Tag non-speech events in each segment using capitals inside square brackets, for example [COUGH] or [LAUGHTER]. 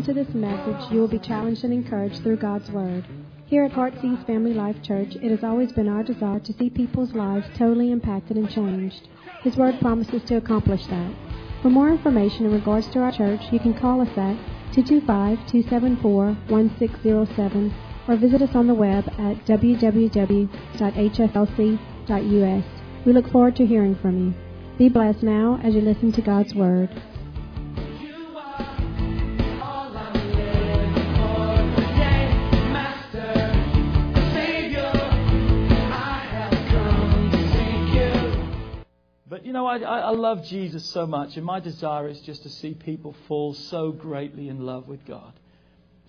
listen to this message, you will be challenged and encouraged through God's Word. Here at Heartsease Family Life Church, it has always been our desire to see people's lives totally impacted and changed. His Word promises to accomplish that. For more information in regards to our church, you can call us at 225-274-1607 or visit us on the web at www.hflc.us. We look forward to hearing from you. Be blessed now as you listen to God's Word. But you know, I, I love Jesus so much, and my desire is just to see people fall so greatly in love with God.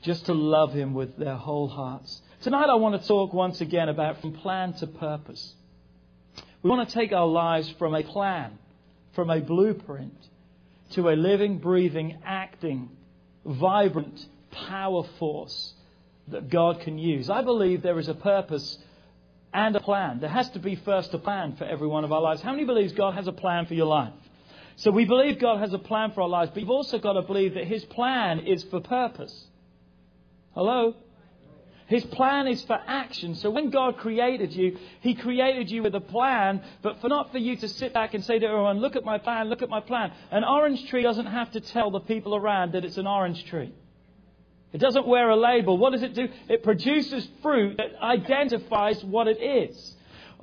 Just to love Him with their whole hearts. Tonight, I want to talk once again about from plan to purpose. We want to take our lives from a plan, from a blueprint, to a living, breathing, acting, vibrant power force that God can use. I believe there is a purpose and a plan. There has to be first a plan for every one of our lives. How many believes God has a plan for your life? So we believe God has a plan for our lives, but you've also got to believe that His plan is for purpose. Hello? His plan is for action. So when God created you, He created you with a plan, but for not for you to sit back and say to everyone, look at my plan, look at my plan. An orange tree doesn't have to tell the people around that it's an orange tree. It doesn't wear a label. What does it do? It produces fruit that identifies what it is.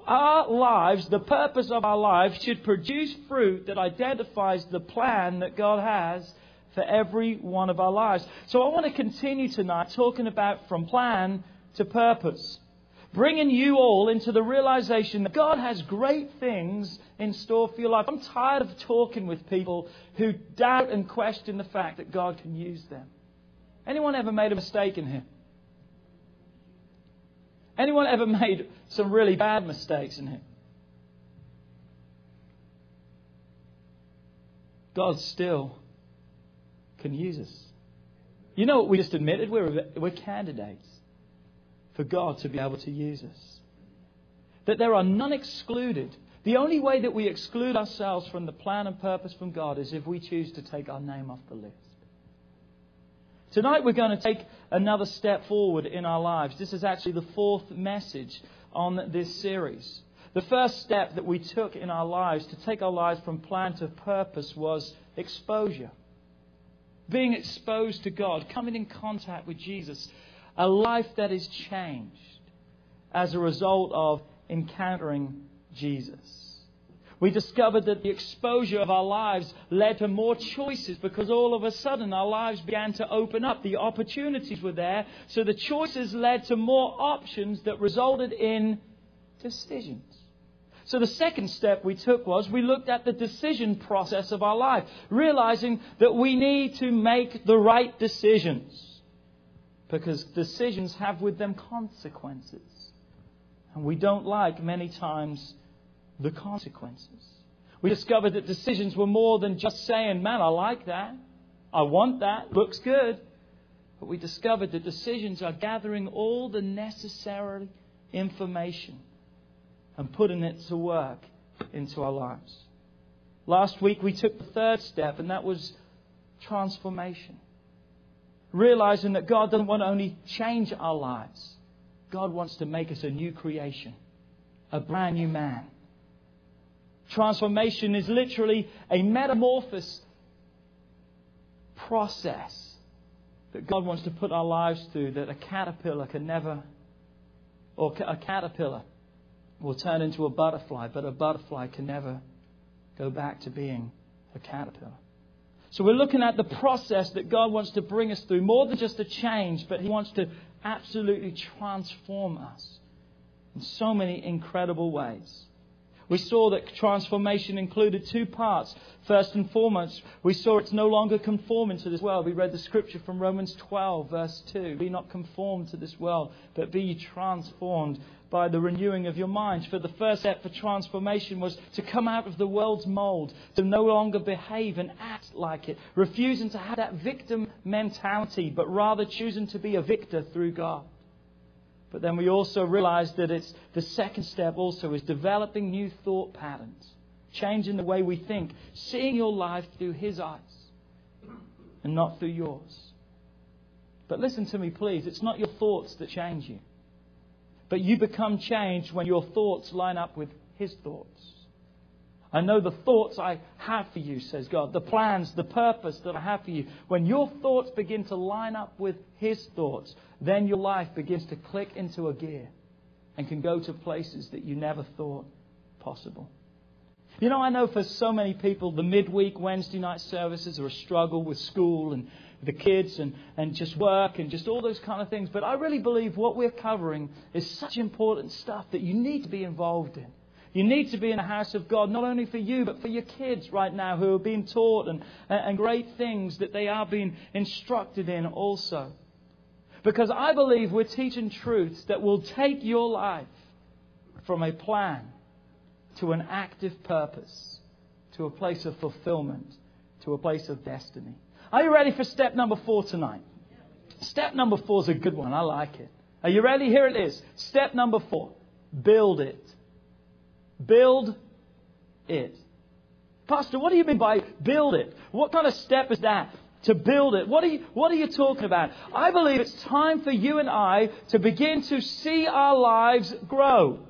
Our lives, the purpose of our lives, should produce fruit that identifies the plan that God has for every one of our lives. So I want to continue tonight talking about from plan to purpose. Bringing you all into the realization that God has great things in store for your life. I'm tired of talking with people who doubt and question the fact that God can use them. Anyone ever made a mistake in here? Anyone ever [LAUGHS] made some really bad mistakes in here? God still can use us. You know what we just admitted? We're, we're candidates for God to be able to use us. That there are none excluded. The only way that we exclude ourselves from the plan and purpose from God is if we choose to take our name off the list. Tonight we're going to take another step forward in our lives. This is actually the fourth message on this series. The first step that we took in our lives to take our lives from plan to purpose was exposure. Being exposed to God, coming in contact with Jesus, a life that is changed as a result of encountering Jesus we discovered that the exposure of our lives led to more choices because all of a sudden our lives began to open up. The opportunities were there. So the choices led to more options that resulted in decisions. So the second step we took was we looked at the decision process of our life, realizing that we need to make the right decisions because decisions have with them consequences. And we don't like many times the consequences. We discovered that decisions were more than just saying, man, I like that. I want that. Looks good. But we discovered that decisions are gathering all the necessary information and putting it to work into our lives. Last week we took the third step, and that was transformation. Realizing that God doesn't want to only change our lives, God wants to make us a new creation, a brand new man. Transformation is literally a metamorphosis process that God wants to put our lives through that a caterpillar can never, or a caterpillar will turn into a butterfly, but a butterfly can never go back to being a caterpillar. So we're looking at the process that God wants to bring us through, more than just a change, but He wants to absolutely transform us in so many incredible ways. We saw that transformation included two parts. First and foremost, we saw it's no longer conforming to this world. We read the scripture from Romans 12, verse 2. Be not conformed to this world, but be transformed by the renewing of your mind. For the first step for transformation was to come out of the world's mold, to no longer behave and act like it, refusing to have that victim mentality, but rather choosing to be a victor through God. But then we also realize that it's the second step also is developing new thought patterns, changing the way we think, seeing your life through His eyes and not through yours. But listen to me, please. It's not your thoughts that change you. But you become changed when your thoughts line up with His thoughts. I know the thoughts I have for you, says God, the plans, the purpose that I have for you. When your thoughts begin to line up with His thoughts, then your life begins to click into a gear and can go to places that you never thought possible. You know, I know for so many people, the midweek Wednesday night services are a struggle with school and the kids and, and just work and just all those kind of things. But I really believe what we're covering is such important stuff that you need to be involved in. You need to be in the house of God, not only for you, but for your kids right now who are being taught and, and great things that they are being instructed in also. Because I believe we're teaching truths that will take your life from a plan to an active purpose, to a place of fulfillment, to a place of destiny. Are you ready for step number four tonight? Step number four is a good one. I like it. Are you ready? Here it is. Step number four build it. Build it. Pastor, what do you mean by build it? What kind of step is that? To build it. What are, you, what are you talking about? I believe it's time for you and I to begin to see our lives grow.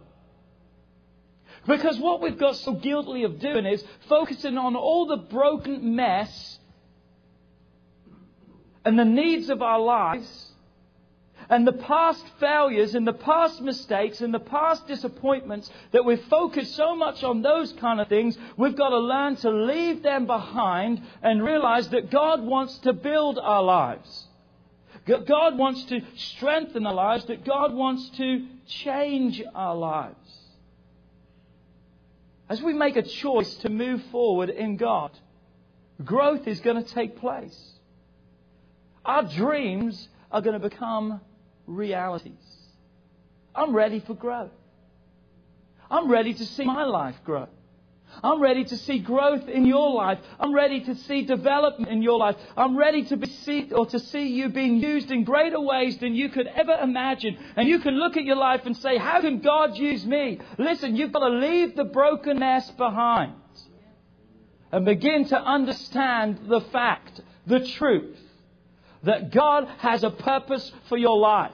Because what we've got so guilty of doing is focusing on all the broken mess and the needs of our lives and the past failures and the past mistakes and the past disappointments that we've focused so much on those kind of things, we've got to learn to leave them behind and realize that God wants to build our lives. God wants to strengthen our lives, that God wants to change our lives. As we make a choice to move forward in God, growth is going to take place. Our dreams are going to become realities. I'm ready for growth. I'm ready to see my life grow. I'm ready to see growth in your life. I'm ready to see development in your life. I'm ready to be see, or to see you being used in greater ways than you could ever imagine. And you can look at your life and say, how can God use me? Listen, you've got to leave the brokenness behind and begin to understand the fact, the truth, that God has a purpose for your life.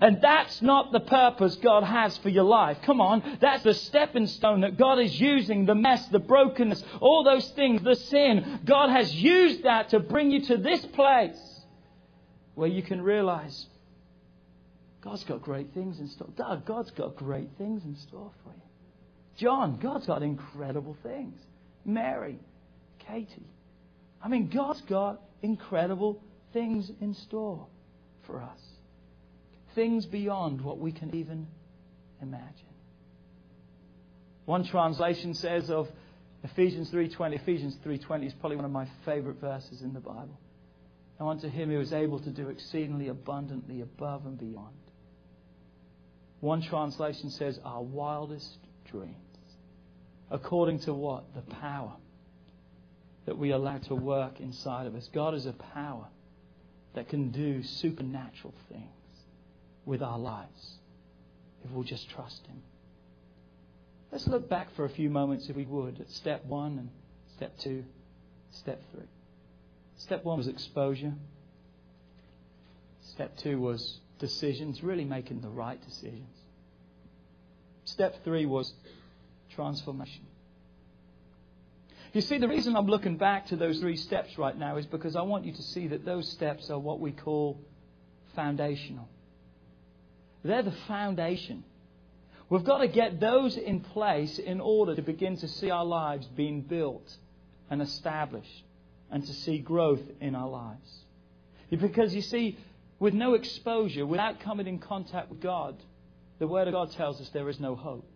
And that's not the purpose God has for your life. Come on. That's the stepping stone that God is using, the mess, the brokenness, all those things, the sin. God has used that to bring you to this place where you can realize God's got great things in store. Doug, God's got great things in store for you. John, God's got incredible things. Mary, Katie. I mean, God's got incredible things in store for us things beyond what we can even imagine. One translation says of Ephesians 3:20, Ephesians 3:20 is probably one of my favorite verses in the Bible. And unto him who is able to do exceedingly abundantly above and beyond. One translation says our wildest dreams. According to what? The power that we allow to work inside of us. God is a power that can do supernatural things with our lives if we'll just trust Him. Let's look back for a few moments, if we would, at step one and step two, step three. Step one was exposure. Step two was decisions, really making the right decisions. Step three was transformation. You see, the reason I'm looking back to those three steps right now is because I want you to see that those steps are what we call foundational. They're the foundation. We've got to get those in place in order to begin to see our lives being built and established and to see growth in our lives. Because you see, with no exposure, without coming in contact with God, the Word of God tells us there is no hope.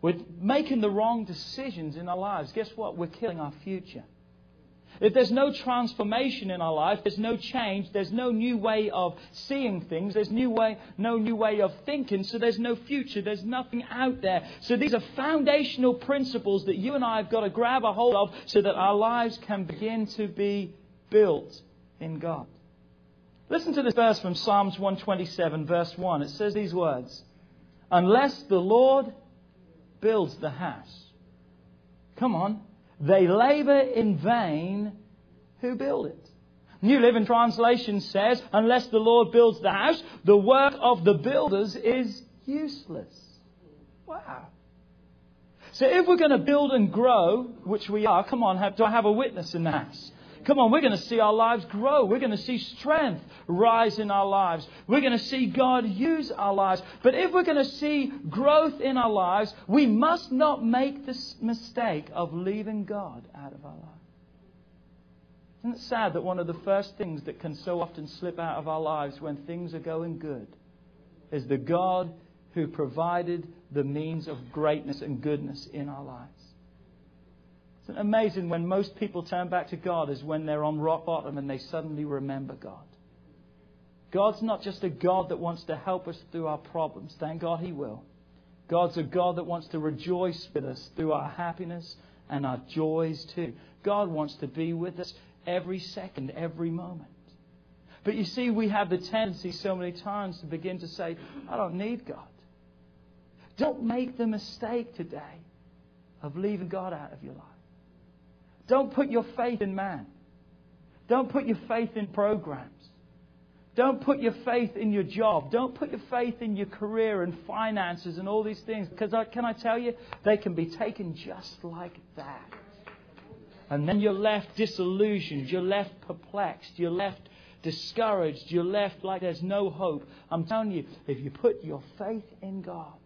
With making the wrong decisions in our lives, guess what? We're killing our future. If there's no transformation in our life, there's no change, there's no new way of seeing things, there's new way, no new way of thinking, so there's no future, there's nothing out there. So these are foundational principles that you and I have got to grab a hold of so that our lives can begin to be built in God. Listen to this verse from Psalms 127, verse 1. It says these words Unless the Lord builds the house. Come on. They labor in vain who build it. New Living Translation says, unless the Lord builds the house, the work of the builders is useless. Wow. So if we're going to build and grow, which we are, come on, have, do I have a witness in the house? Come on, we're going to see our lives grow. We're going to see strength rise in our lives. We're going to see God use our lives. But if we're going to see growth in our lives, we must not make this mistake of leaving God out of our lives. Isn't it sad that one of the first things that can so often slip out of our lives when things are going good is the God who provided the means of greatness and goodness in our lives? Isn't it amazing when most people turn back to God is when they're on rock bottom and they suddenly remember God. God's not just a God that wants to help us through our problems. Thank God He will. God's a God that wants to rejoice with us through our happiness and our joys too. God wants to be with us every second, every moment. But you see, we have the tendency so many times to begin to say, I don't need God. Don't make the mistake today of leaving God out of your life. Don't put your faith in man. Don't put your faith in programs. Don't put your faith in your job. Don't put your faith in your career and finances and all these things. Because I, can I tell you, they can be taken just like that. And then you're left disillusioned. You're left perplexed. You're left discouraged. You're left like there's no hope. I'm telling you, if you put your faith in God,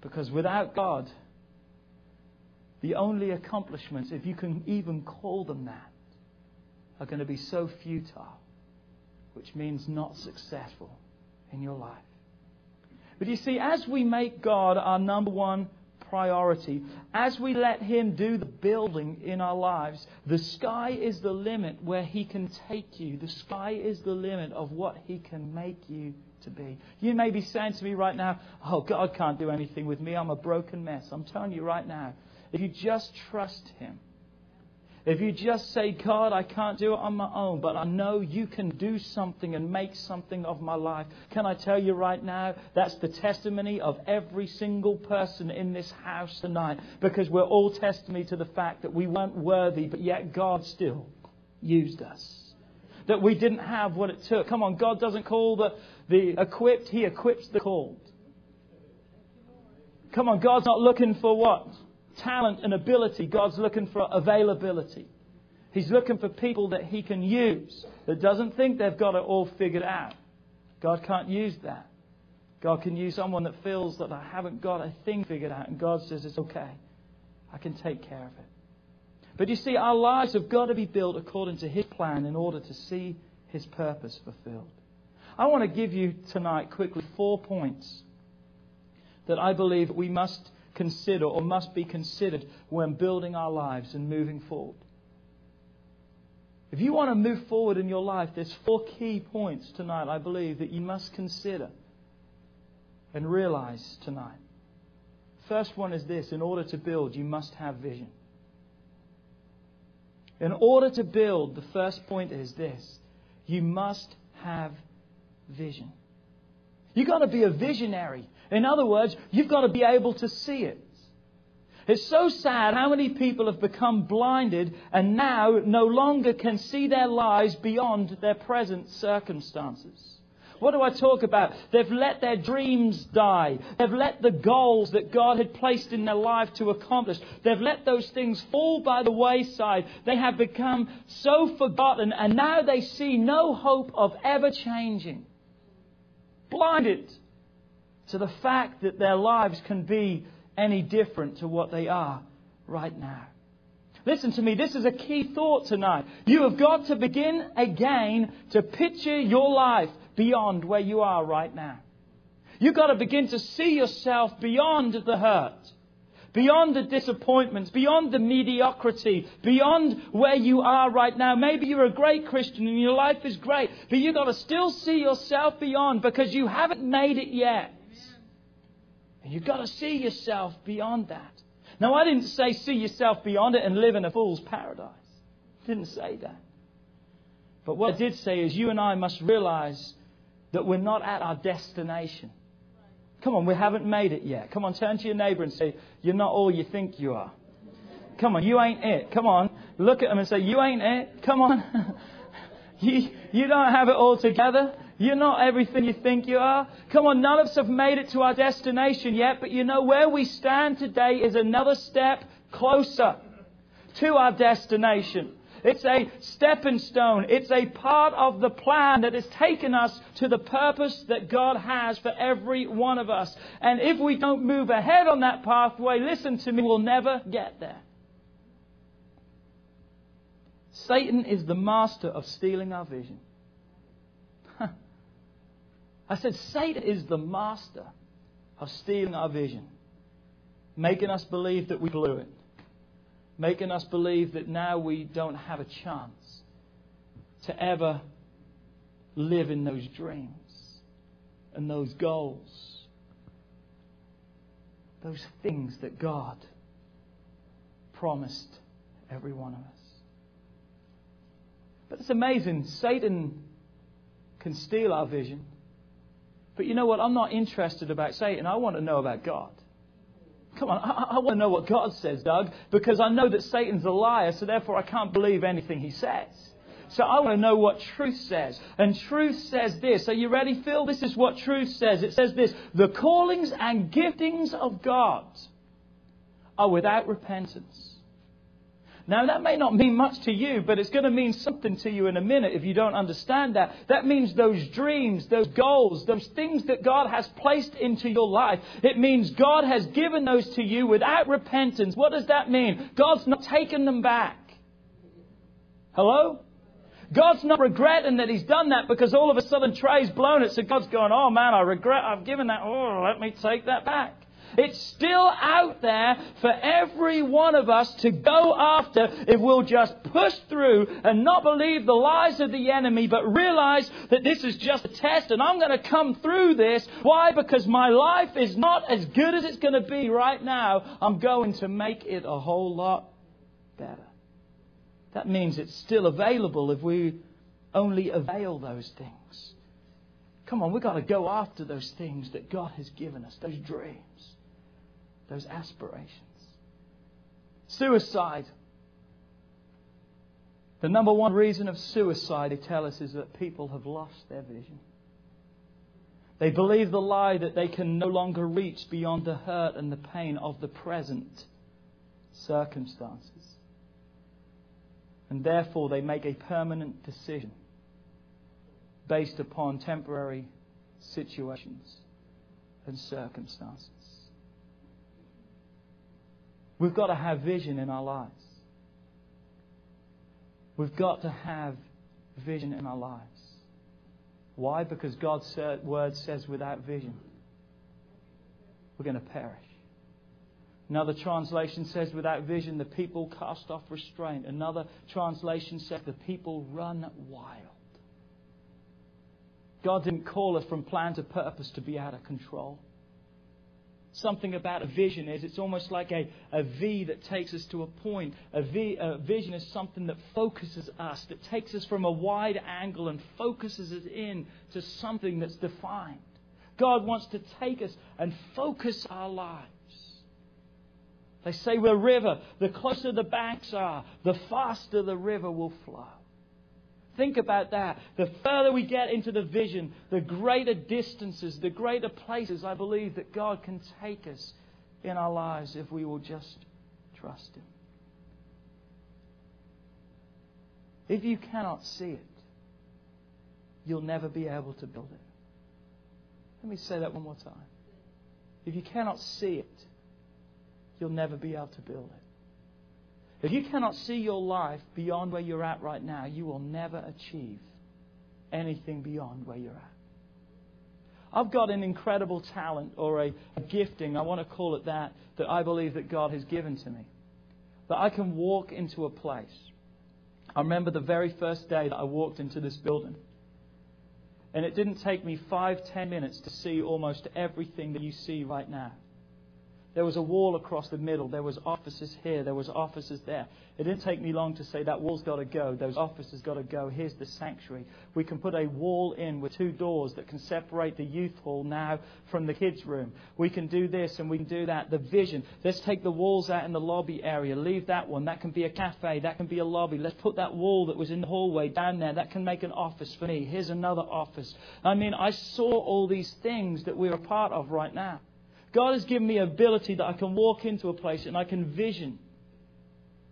because without God, the only accomplishments, if you can even call them that, are going to be so futile, which means not successful in your life. But you see, as we make God our number one priority, as we let Him do the building in our lives, the sky is the limit where He can take you. The sky is the limit of what He can make you to be. You may be saying to me right now, Oh, God can't do anything with me. I'm a broken mess. I'm telling you right now, if you just trust Him, if you just say, God, I can't do it on my own, but I know you can do something and make something of my life. Can I tell you right now, that's the testimony of every single person in this house tonight, because we're all testimony to the fact that we weren't worthy, but yet God still used us. That we didn't have what it took. Come on, God doesn't call the, the equipped, He equips the called. Come on, God's not looking for what? talent and ability. God's looking for availability. He's looking for people that He can use that doesn't think they've got it all figured out. God can't use that. God can use someone that feels that I haven't got a thing figured out, and God says it's okay. I can take care of it. But you see, our lives have got to be built according to His plan in order to see His purpose fulfilled. I want to give you tonight quickly four points that I believe we must consider or must be considered when building our lives and moving forward. If you want to move forward in your life, there's four key points tonight, I believe, that you must consider and realize tonight. First one is this in order to build, you must have vision. In order to build, the first point is this you must have vision. You've got to be a visionary. In other words, you've got to be able to see it. It's so sad how many people have become blinded and now no longer can see their lives beyond their present circumstances. What do I talk about? They've let their dreams die. They've let the goals that God had placed in their life to accomplish. They've let those things fall by the wayside. They have become so forgotten and now they see no hope of ever changing. Blinded to the fact that their lives can be any different to what they are right now. Listen to me, this is a key thought tonight. You have got to begin again to picture your life beyond where you are right now. You've got to begin to see yourself beyond the hurt, beyond the disappointments, beyond the mediocrity, beyond where you are right now. Maybe you're a great Christian and your life is great, but you've got to still see yourself beyond because you haven't made it yet. And you've got to see yourself beyond that. Now, I didn't say see yourself beyond it and live in a fool's paradise. I didn't say that. But what I did say is you and I must realize that we're not at our destination. Come on, we haven't made it yet. Come on, turn to your neighbor and say, You're not all you think you are. Come on, you ain't it. Come on. Look at them and say, You ain't it. Come on. [LAUGHS] you, you don't have it all together. You're not everything you think you are. Come on, none of us have made it to our destination yet, but you know where we stand today is another step closer to our destination. It's a stepping stone. It's a part of the plan that has taken us to the purpose that God has for every one of us. And if we don't move ahead on that pathway, listen to me, we'll never get there. Satan is the master of stealing our vision. I said, Satan is the master of stealing our vision, making us believe that we blew it making us believe that now we don't have a chance to ever live in those dreams and those goals, those things that God promised every one of us. But it's amazing. Satan can steal our vision. But you know what? I'm not interested about Satan. I want to know about God. Come on, I, I, want to know what God says, Doug, because I know that Satan's a liar, so therefore I can't believe anything he says. So I want to know what truth says. And truth says this. Are you ready, Phil? This is what truth says. It says this The callings and giftings of God are without repentance. Now, that may not mean much to you, but it's going to mean something to you in a minute if you don't understand that. That means those dreams, those goals, those things that God has placed into your life. It means God has given those to you without repentance. What does that mean? God's not taken them back. Hello? God's not regretting that He's done that because all of a sudden Trey's blown it. So God's going, oh man, I regret I've given that. Oh, let me take that back. It's still out there for every one of us to go after if we'll just push through and not believe the lies of the enemy, but realize that this is just a test and I'm going to come through this. Why? Because my life is not as good as it's going to be right now. I'm going to make it a whole lot better. That means it's still available if we only avail those things. Come on, we've got to go after those things that God has given us, those dreams those aspirations. Suicide. The number one reason of suicide, they tell us, is that people have lost their vision. They believe the lie that they can no longer reach beyond the hurt and the pain of the present circumstances. And therefore, they make a permanent decision based upon temporary situations and circumstances. We've got to have vision in our lives. We've got to have vision in our lives. Why? Because God's word says without vision, we're going to perish. Another translation says, without vision, the people cast off restraint. Another translation says, the people run wild. God didn't call us from plan to purpose to be out of control something about a vision is it's almost like a, a V that takes us to a point. A, v, a vision is something that focuses us, that takes us from a wide angle and focuses us in to something that's defined. God wants to take us and focus our lives. They say we're river. The closer the banks are, the faster the river will flow. Think about that. The further we get into the vision, the greater distances, the greater places I believe that God can take us in our lives if we will just trust Him. If you cannot see it, you'll never be able to build it. Let me say that one more time. If you cannot see it, you'll never be able to build it. If you cannot see your life beyond where you're at right now, you will never achieve anything beyond where you're at. I've got an incredible talent or a, a, gifting, I want to call it that, that I believe that God has given to me. That I can walk into a place. I remember the very first day that I walked into this building. And it didn't take me five, ten minutes to see almost everything that you see right now. There was a wall across the middle. There was offices here. There was offices there. It didn't take me long to say that wall's got to go. Those offices got to go. Here's the sanctuary. We can put a wall in with two doors that can separate the youth hall now from the kids' room. We can do this and we can do that. The vision. Let's take the walls out in the lobby area. Leave that one. That can be a cafe. That can be a lobby. Let's put that wall that was in the hallway down there. That can make an office for me. Here's another office. I mean, I saw all these things that we're a part of right now. God has given me ability that I can walk into a place and I can vision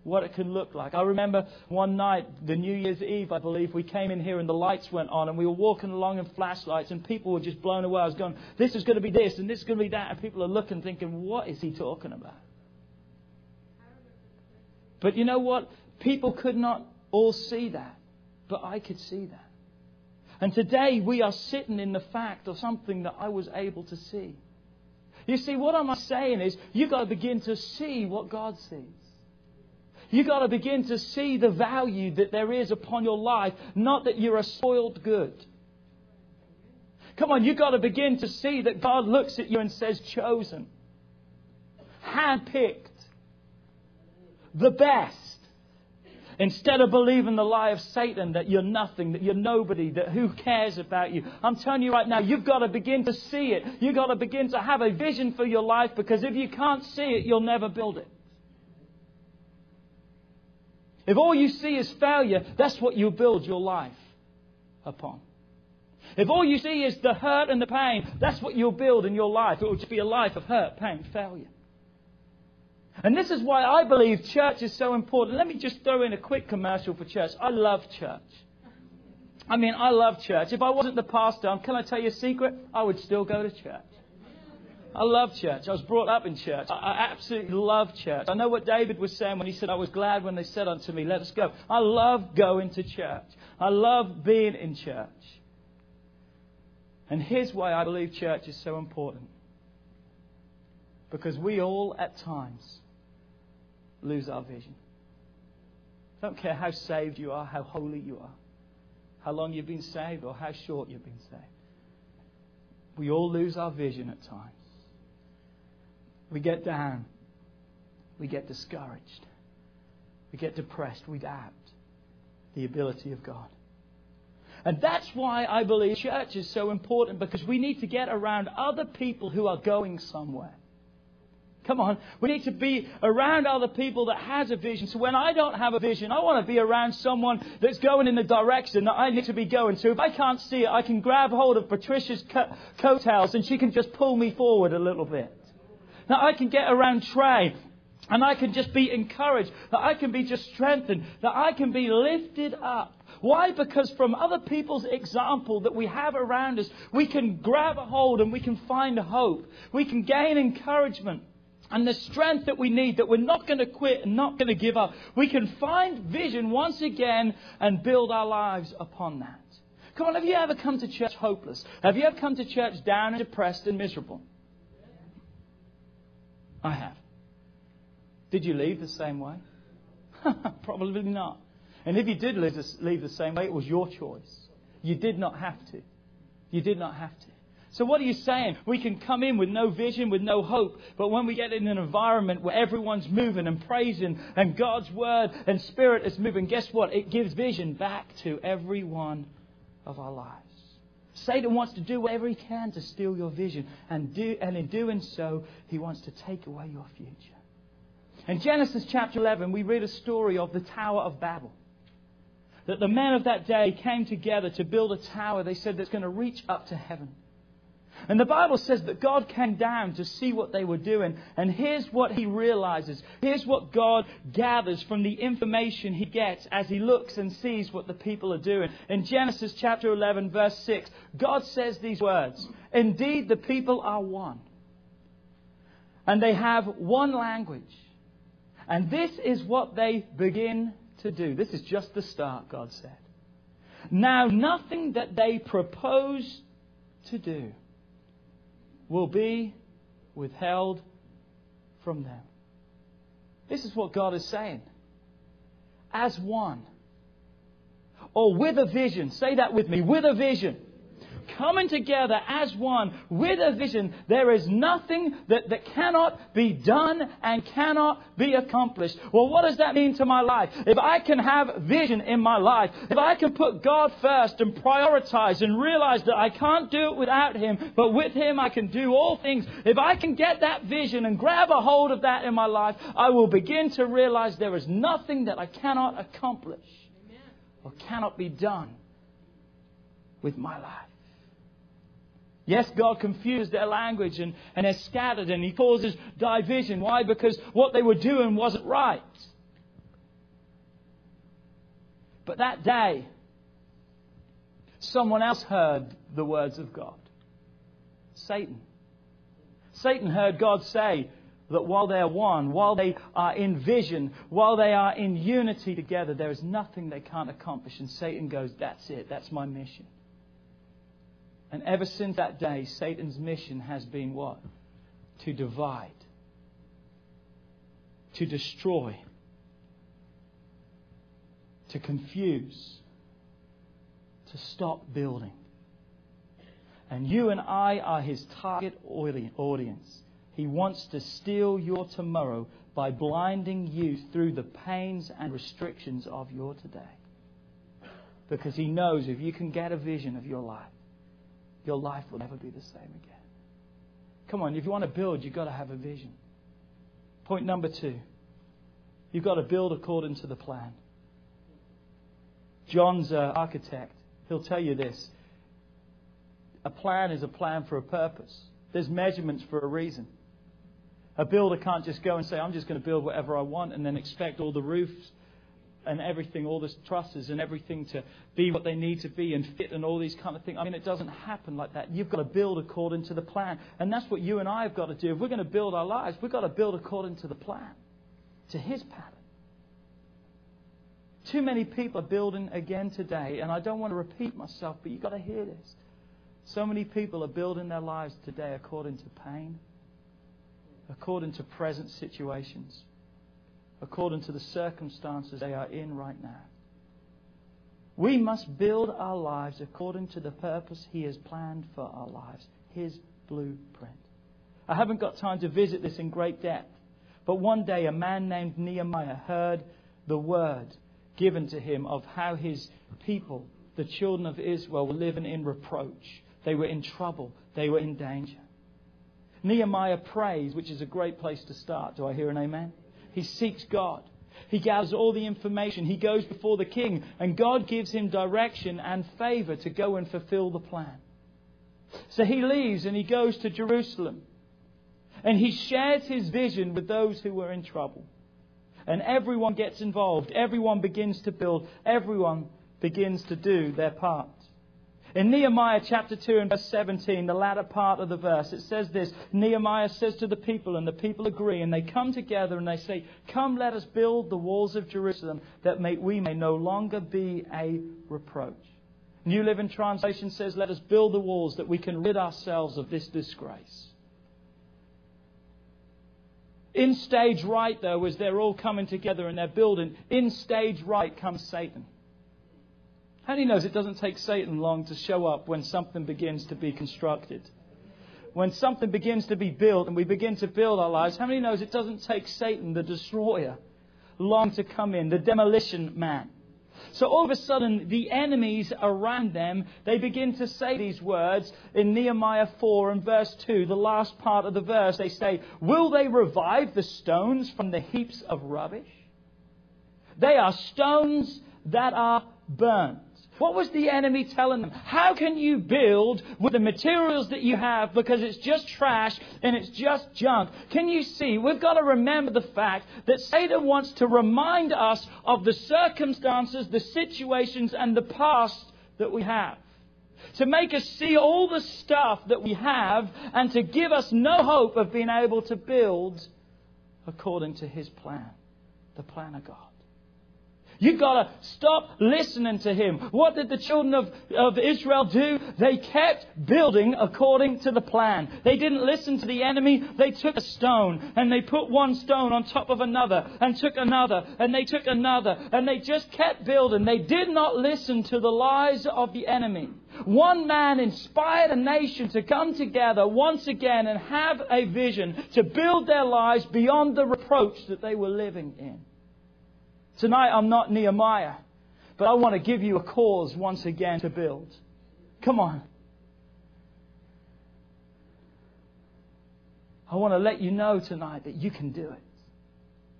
what it can look like. I remember one night, the New Year's Eve, I believe, we came in here and the lights went on and we were walking along in flashlights and people were just blown away. I was going, this is going to be this and this is going to be that. And people are looking thinking, what is he talking about? But you know what? People could not all see that, but I could see that. And today we are sitting in the fact of something that I was able to see. You see, what I'm saying is, you've got to begin to see what God sees. You've got to begin to see the value that there is upon your life, not that you're a spoiled good. Come on, you've got to begin to see that God looks at you and says, chosen, handpicked, the best. Instead of believing the lie of Satan that you're nothing, that you're nobody, that who cares about you. I'm telling you right now, you've got to begin to see it. You've got to begin to have a vision for your life because if you can't see it, you'll never build it. If all you see is failure, that's what you build your life upon. If all you see is the hurt and the pain, that's what you'll build in your life. It will just be a life of hurt, pain, failure. And this is why I believe church is so important. Let me just throw in a quick commercial for church. I love church. I mean, I love church. If I wasn't the pastor, can I tell you a secret? I would still go to church. I love church. I was brought up in church. I absolutely love church. I know what David was saying when he said, I was glad when they said unto me, Let us go. I love going to church. I love being in church. And here's why I believe church is so important. Because we all, at times, lose our vision. I don't care how saved you are, how holy you are, how long you've been saved, or how short you've been saved. We all lose our vision at times. We get down. We get discouraged. We get depressed. We doubt the ability of God. And that's why I believe church is so important because we need to get around other people who are going somewhere. Come on. We need to be around other people that has a vision. So when I don't have a vision, I want to be around someone that's going in the direction that I need to be going to. If I can't see it, I can grab hold of Patricia's co- coattails and she can just pull me forward a little bit. Now I can get around Trey and I can just be encouraged, that I can be just strengthened, that I can be lifted up. Why? Because from other people's example that we have around us, we can grab a hold and we can find hope. We can gain encouragement and the strength that we need, that we're not going to quit and not going to give up. We can find vision once again and build our lives upon that. Come on, have you ever come to church hopeless? Have you ever come to church down and depressed and miserable? I have. Did you leave the same way? [LAUGHS] Probably not. And if you did leave the same way, it was your choice. You did not have to. You did not have to. So, what are you saying? We can come in with no vision, with no hope, but when we get in an environment where everyone's moving and praising and God's word and spirit is moving, guess what? It gives vision back to every one of our lives. Satan wants to do whatever he can to steal your vision, and, do, and in doing so, he wants to take away your future. In Genesis chapter 11, we read a story of the Tower of Babel. That the men of that day came together to build a tower, they said, that's going to reach up to heaven. And the Bible says that God came down to see what they were doing. And here's what he realizes. Here's what God gathers from the information he gets as he looks and sees what the people are doing. In Genesis chapter 11, verse 6, God says these words Indeed, the people are one. And they have one language. And this is what they begin to do. This is just the start, God said. Now, nothing that they propose to do will be withheld from them. This is what God is saying. As one. Or with a vision. Say that with me. With a vision. Coming together as one with a vision, there is nothing that, that cannot be done and cannot be accomplished. Well, what does that mean to my life? If I can have vision in my life, if I can put God first and prioritize and realize that I can't do it without Him, but with Him I can do all things, if I can get that vision and grab a hold of that in my life, I will begin to realize there is nothing that I cannot accomplish or cannot be done with my life. Yes, God confused their language and, and they're scattered and He causes division. Why? Because what they were doing wasn't right. But that day, someone else heard the words of God Satan. Satan heard God say, that while they are one, while they are in vision, while they are in unity together, there is nothing they can't accomplish. And Satan goes, That's it, that's my mission. And ever since that day, Satan's mission has been what? To divide, to destroy, to confuse, to stop building. And you and I are his target audience. He wants to steal your tomorrow by blinding you through the pains and restrictions of your today. Because he knows if you can get a vision of your life, your life will never be the same again. Come on, if you want to build, you've got to have a vision. Point number two you've got to build according to the plan. John's an architect. He'll tell you this a plan is a plan for a purpose, there's measurements for a reason. A builder can't just go and say, I'm just going to build whatever I want and then expect all the roofs and everything, all the trusses and everything to be what they need to be and fit and all these kind of things. I mean, it doesn't happen like that. You've got to build according to the plan. And that's what you and I have got to do. If we're going to build our lives, we've got to build according to the plan, to His pattern. Too many people are building again today, and I don't want to repeat myself, but you've got to hear this. So many people are building their lives today according to pain, according to present situations, according to the circumstances they are in right now. We must build our lives according to the purpose He has planned for our lives, His blueprint. I haven't got time to visit this in great depth, but one day a man named Nehemiah heard the word given to him of how his people, the children of Israel, were living in reproach. They were in trouble. They were in danger. Nehemiah prays, which is a great place to start. Do I hear an amen? He seeks God. He gathers all the information. He goes before the king, and God gives him direction and favor to go and fulfill the plan. So he leaves and he goes to Jerusalem. And he shares his vision with those who were in trouble. And everyone gets involved. Everyone begins to build. Everyone begins to do their part. In Nehemiah chapter 2 and verse 17, the latter part of the verse, it says this Nehemiah says to the people, and the people agree, and they come together and they say, Come, let us build the walls of Jerusalem, that may, we may no longer be a reproach. New Living Translation says, Let us build the walls that we can rid ourselves of this disgrace. In stage right, though, as they're all coming together and they're building, in stage right comes Satan. How do you knows it doesn't take Satan long to show up when something begins to be constructed? When something begins to be built and we begin to build our lives, how many knows it doesn't take Satan, the destroyer, long to come in, the demolition man? So all of a sudden, the enemies around them, they begin to say these words in Nehemiah 4 and verse 2, the last part of the verse. They say, Will they revive the stones from the heaps of rubbish? They are stones that are burnt. What was the enemy telling them? How can you build with the materials that you have because it's just trash and it's just junk? Can you see? We've got to remember the fact that Satan wants to remind us of the circumstances, the situations, and the past that we have. To make us see all the stuff that we have and to give us no hope of being able to build according to his plan, the plan of God. You've got to stop listening to him. What did the children of, of Israel do? They kept building according to the plan. They didn't listen to the enemy. They took a stone and they put one stone on top of another and took another and they took another and they just kept building. They did not listen to the lies of the enemy. One man inspired a nation to come together once again and have a vision to build their lives beyond the reproach that they were living in. Tonight, I'm not Nehemiah, but I want to give you a cause once again to build. Come on. I want to let you know tonight that you can do it.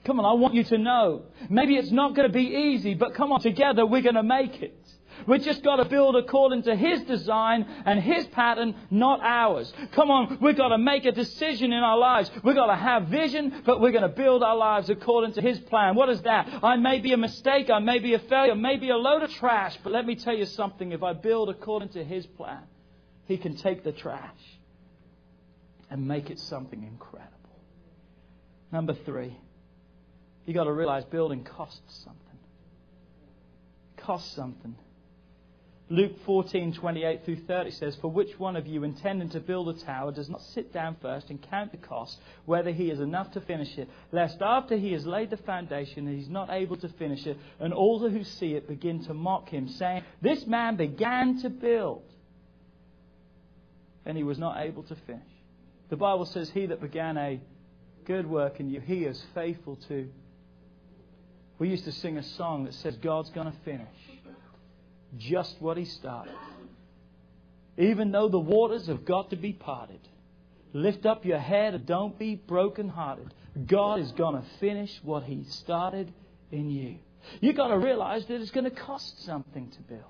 Come on, I want you to know. Maybe it's not going to be easy, but come on, together we're going to make it. We've just got to build according to His design and His pattern, not ours. Come on, we've got to make a decision in our lives. We've got to have vision, but we're going to build our lives according to His plan. What is that? I may be a mistake, I may be a failure, maybe a load of trash, but let me tell you something. If I build according to His plan, He can take the trash and make it something incredible. Number three, you've got to realize building costs something. Costs something. Luke 14, 28 through 30 says, For which one of you intending to build a tower does not sit down first and count the cost, whether he has enough to finish it, lest after he has laid the foundation and he's not able to finish it, and all who see it begin to mock him, saying, This man began to build, and he was not able to finish. The Bible says, He that began a good work in you, he is faithful to. We used to sing a song that says, God's going to finish just what he started. Even though the waters have got to be parted, lift up your head and don't be brokenhearted. God is going to finish what he started in you. You've got to realize that it's going to cost something to build.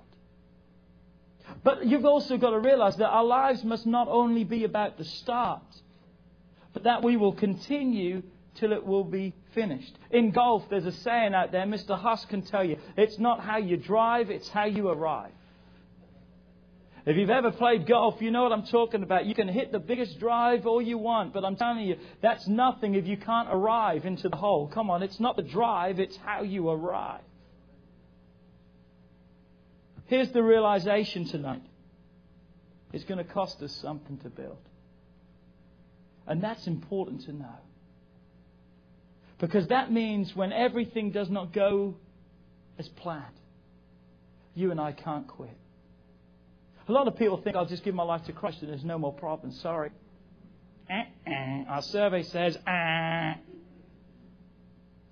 But you've also got to realize that our lives must not only be about the start, but that we will continue till it will be finished. In golf, there's a saying out there, Mr. Huss can tell you, it's not how you drive, it's how you arrive. If you've ever played golf, you know what I'm talking about. You can hit the biggest drive all you want, but I'm telling you, that's nothing if you can't arrive into the hole. Come on, it's not the drive, it's how you arrive. Here's the realization tonight it's going to cost us something to build. And that's important to know. Because that means when everything does not go as planned, you and I can't quit. A lot of people think I'll just give my life to Christ and there's no more problems. Sorry. Uh-uh. Our survey says, uh.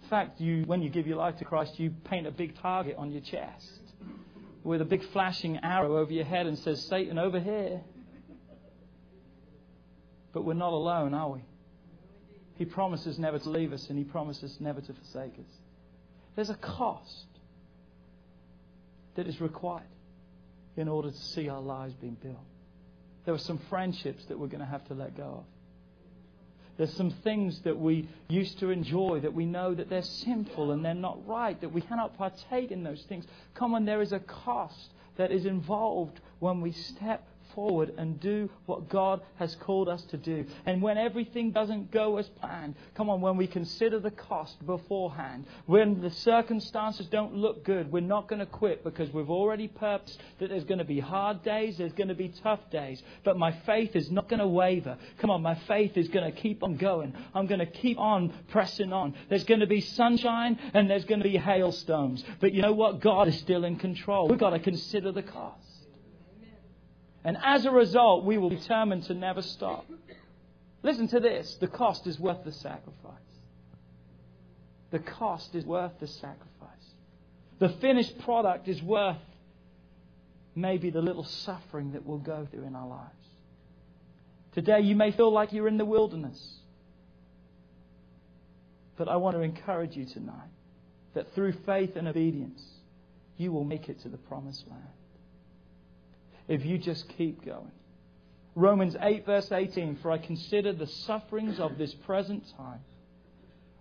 In fact, you, when you give your life to Christ, you paint a big target on your chest with a big flashing arrow over your head and says, Satan, over here. But we're not alone, are we? He promises never to leave us and He promises never to forsake us. There's a cost that is required in order to see our lives being built. There are some friendships that we're going to have to let go of. There's some things that we used to enjoy that we know that they're sinful and they're not right, that we cannot partake in those things. Come on, there is a cost that is involved when we step forward and do what God has called us to do. And when everything doesn't go as planned, come on, when we consider the cost beforehand, when the circumstances don't look good, we're not going to quit because we've already purposed that there's going to be hard days, there's going to be tough days. But my faith is not going to waver. Come on, my faith is going to keep on going. I'm going to keep on pressing on. There's going to be sunshine and there's going to be hailstones. But you know what? God is still in control. We've got to consider the cost. And as a result, we will determine to never stop. Listen to this the cost is worth the sacrifice. The cost is worth the sacrifice. The finished product is worth maybe the little suffering that we'll go through in our lives. Today, you may feel like you're in the wilderness. But I want to encourage you tonight that through faith and obedience, you will make it to the promised land if you just keep going. Romans 8, verse 18 For I consider the sufferings of this present time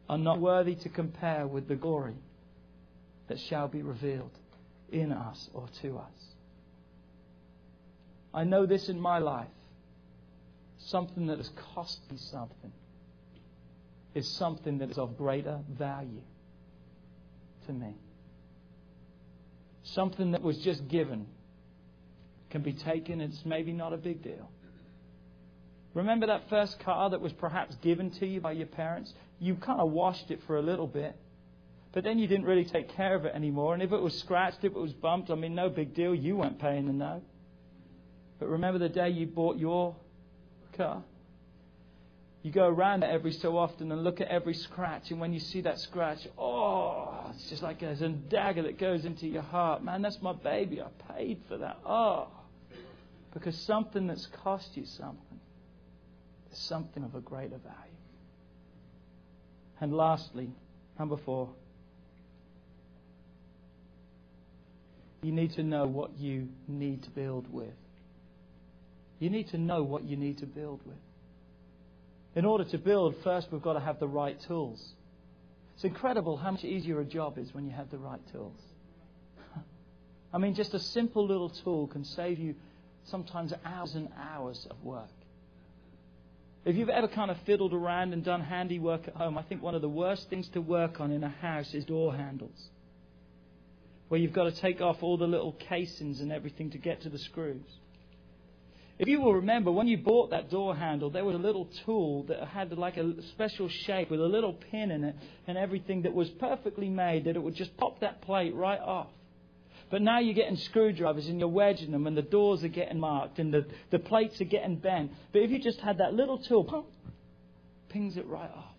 are not worthy to compare with the glory that shall be revealed in us or to us. I know this in my life. Something that has cost me something is something that is of greater value to me. Something that was just given can be taken. It's maybe not a big deal. Remember that first car that was perhaps given to you by your parents? You kind of washed it for a little bit, but then you didn't really take care of it anymore. And if it was scratched, if it was bumped, I mean, no big deal. You weren't paying the note. But remember the day you bought your car? You go around it every so often and look at every scratch, and when you see that scratch, oh, it's just like there's a dagger that goes into your heart. Man, that's my baby. I paid for that. Oh. Because something that's cost you something is something of a greater value. And lastly, number four, you need to know what you need to build with. You need to know what you need to build with. In order to build, first we've got to have the right tools. It's incredible how much easier a job is when you have the right tools. [LAUGHS] I mean, just a simple little tool can save you sometimes hours and hours of work. If you've ever kind of fiddled around and done handiwork at home, I think one of the worst things to work on in a house is door handles. Where you've got to take off all the little casings and everything to get to the screws. If you will remember, when you bought that door handle, there was a little tool that had like a special shape with a little pin in it and everything that was perfectly made that it would just pop that plate right off. But now you're getting screwdrivers and you're wedging them and the doors are getting marked and the, the plates are getting bent. But if you just had that little tool, pump, pings it right off.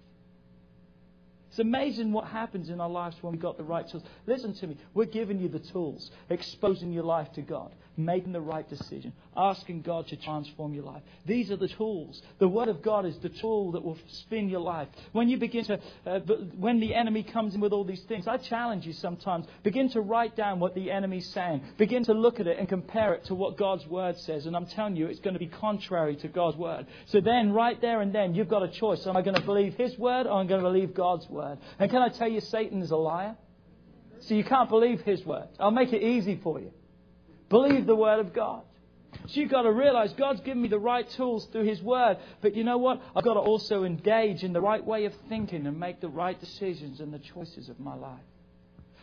It's amazing what happens in our lives when we've got the right tools. Listen to me. We're giving you the tools, exposing your life to God, making the right decision, asking God to transform your life. These are the tools. The Word of God is the tool that will spin your life. When you begin to, uh, when the enemy comes in with all these things, I challenge you sometimes. Begin to write down what the enemy's saying. Begin to look at it and compare it to what God's Word says. And I'm telling you, it's going to be contrary to God's Word. So then, right there and then, you've got a choice. Am I going to believe His Word or am I going to believe God's Word? word. And can I tell you, Satan is a liar? So you can't believe his word. I'll make it easy for you. Believe the word of God. So you've got to realize God's given me the right tools through His Word. But you know what? I've got to also engage in the right way of thinking and make the right decisions and the choices of my life.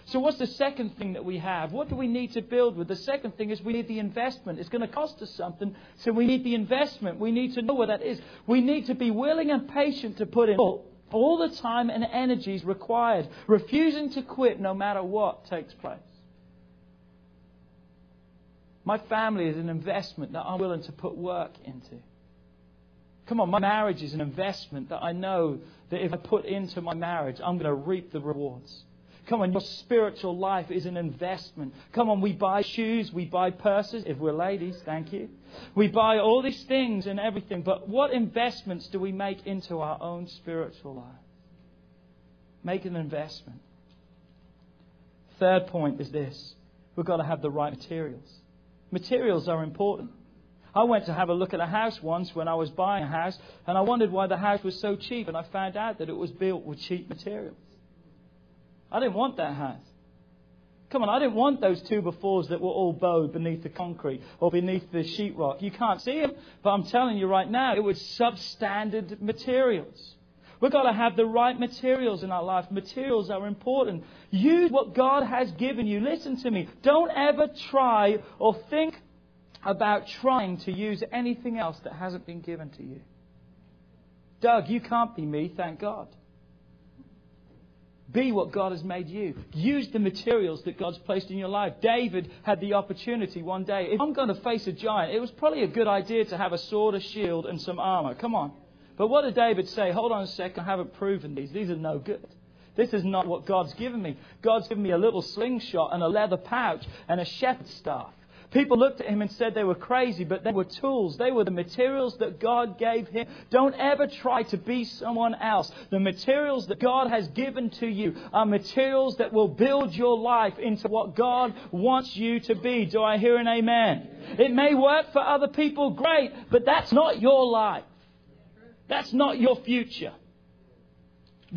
So what's the second thing that we have? What do we need to build with? The second thing is we need the investment. It's going to cost us something, so we need the investment. We need to know where that is. We need to be willing and patient to put in all the time and energies required, refusing to quit no matter what takes place. My family is an investment that I'm willing to put work into. Come on, my marriage is an investment that I know that if I put into my marriage, I'm going to reap the rewards. Come on, your spiritual life is an investment. Come on, we buy shoes, we buy purses, if we're ladies, thank you. We buy all these things and everything, but what investments do we make into our own spiritual life? Make an investment. Third point is this we've got to have the right materials. Materials are important. I went to have a look at a house once when I was buying a house, and I wondered why the house was so cheap, and I found out that it was built with cheap materials. I didn't want that house. Come on, I didn't want those two-by-fours that were all bowed beneath the concrete or beneath the sheetrock. You can't see them, but I'm telling you right now, it was substandard materials. We've got to have the right materials in our life. Materials are important. Use what God has given you. Listen to me. Don't ever try or think about trying to use anything else that hasn't been given to you. Doug, you can't be me, thank God. Be what God has made you. Use the materials that God's placed in your life. David had the opportunity one day. If I'm going to face a giant, it was probably a good idea to have a sword, a shield, and some armor. Come on. But what did David say? Hold on a second, I haven't proven these. These are no good. This is not what God's given me. God's given me a little slingshot and a leather pouch and a shepherd's staff. People looked at him and said they were crazy, but they were tools. They were the materials that God gave him. Don't ever try to be someone else. The materials that God has given to you are materials that will build your life into what God wants you to be. Do I hear an amen? It may work for other people, great, but that's not your life. That's not your future.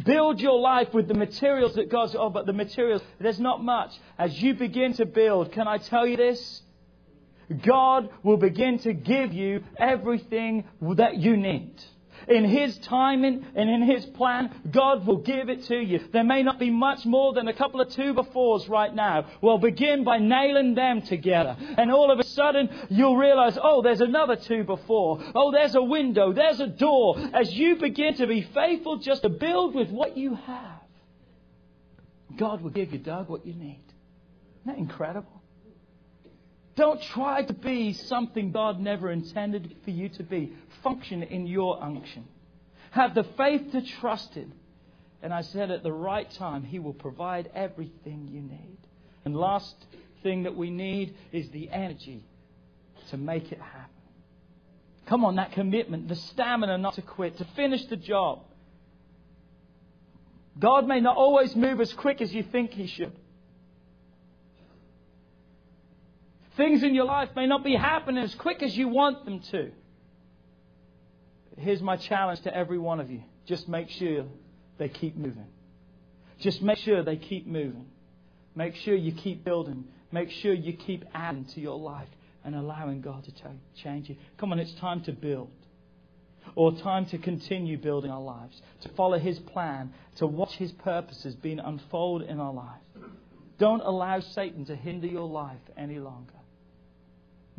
Build your life with the materials that God's, oh, but the materials, there's not much. As you begin to build, can I tell you this? God will begin to give you everything that you need. In His timing and in His plan, God will give it to you. There may not be much more than a couple of two-by-fours right now. Well, begin by nailing them together. And all of a sudden, you'll realize, oh, there's another two-by-four. Oh, there's a window. There's a door. As you begin to be faithful just to build with what you have, God will give you, Doug, what you need. Isn't that incredible? Don't try to be something God never intended for you to be. Function in your unction. Have the faith to trust Him. And I said at the right time, He will provide everything you need. And last thing that we need is the energy to make it happen. Come on, that commitment, the stamina not to quit, to finish the job. God may not always move as quick as you think He should. Things in your life may not be happening as quick as you want them to. Here's my challenge to every one of you just make sure they keep moving. Just make sure they keep moving. Make sure you keep building. Make sure you keep adding to your life and allowing God to change you. Come on, it's time to build. Or time to continue building our lives, to follow His plan, to watch His purposes being unfold in our life. Don't allow Satan to hinder your life any longer.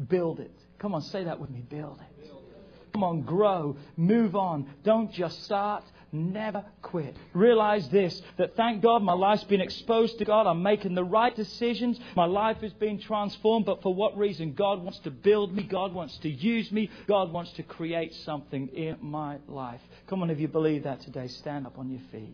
Build it. Come on, say that with me. Build it. Come on, grow. Move on. Don't just start. Never quit. Realize this that thank God my life's been exposed to God. I'm making the right decisions. My life is being transformed. But for what reason? God wants to build me. God wants to use me. God wants to create something in my life. Come on, if you believe that today, stand up on your feet.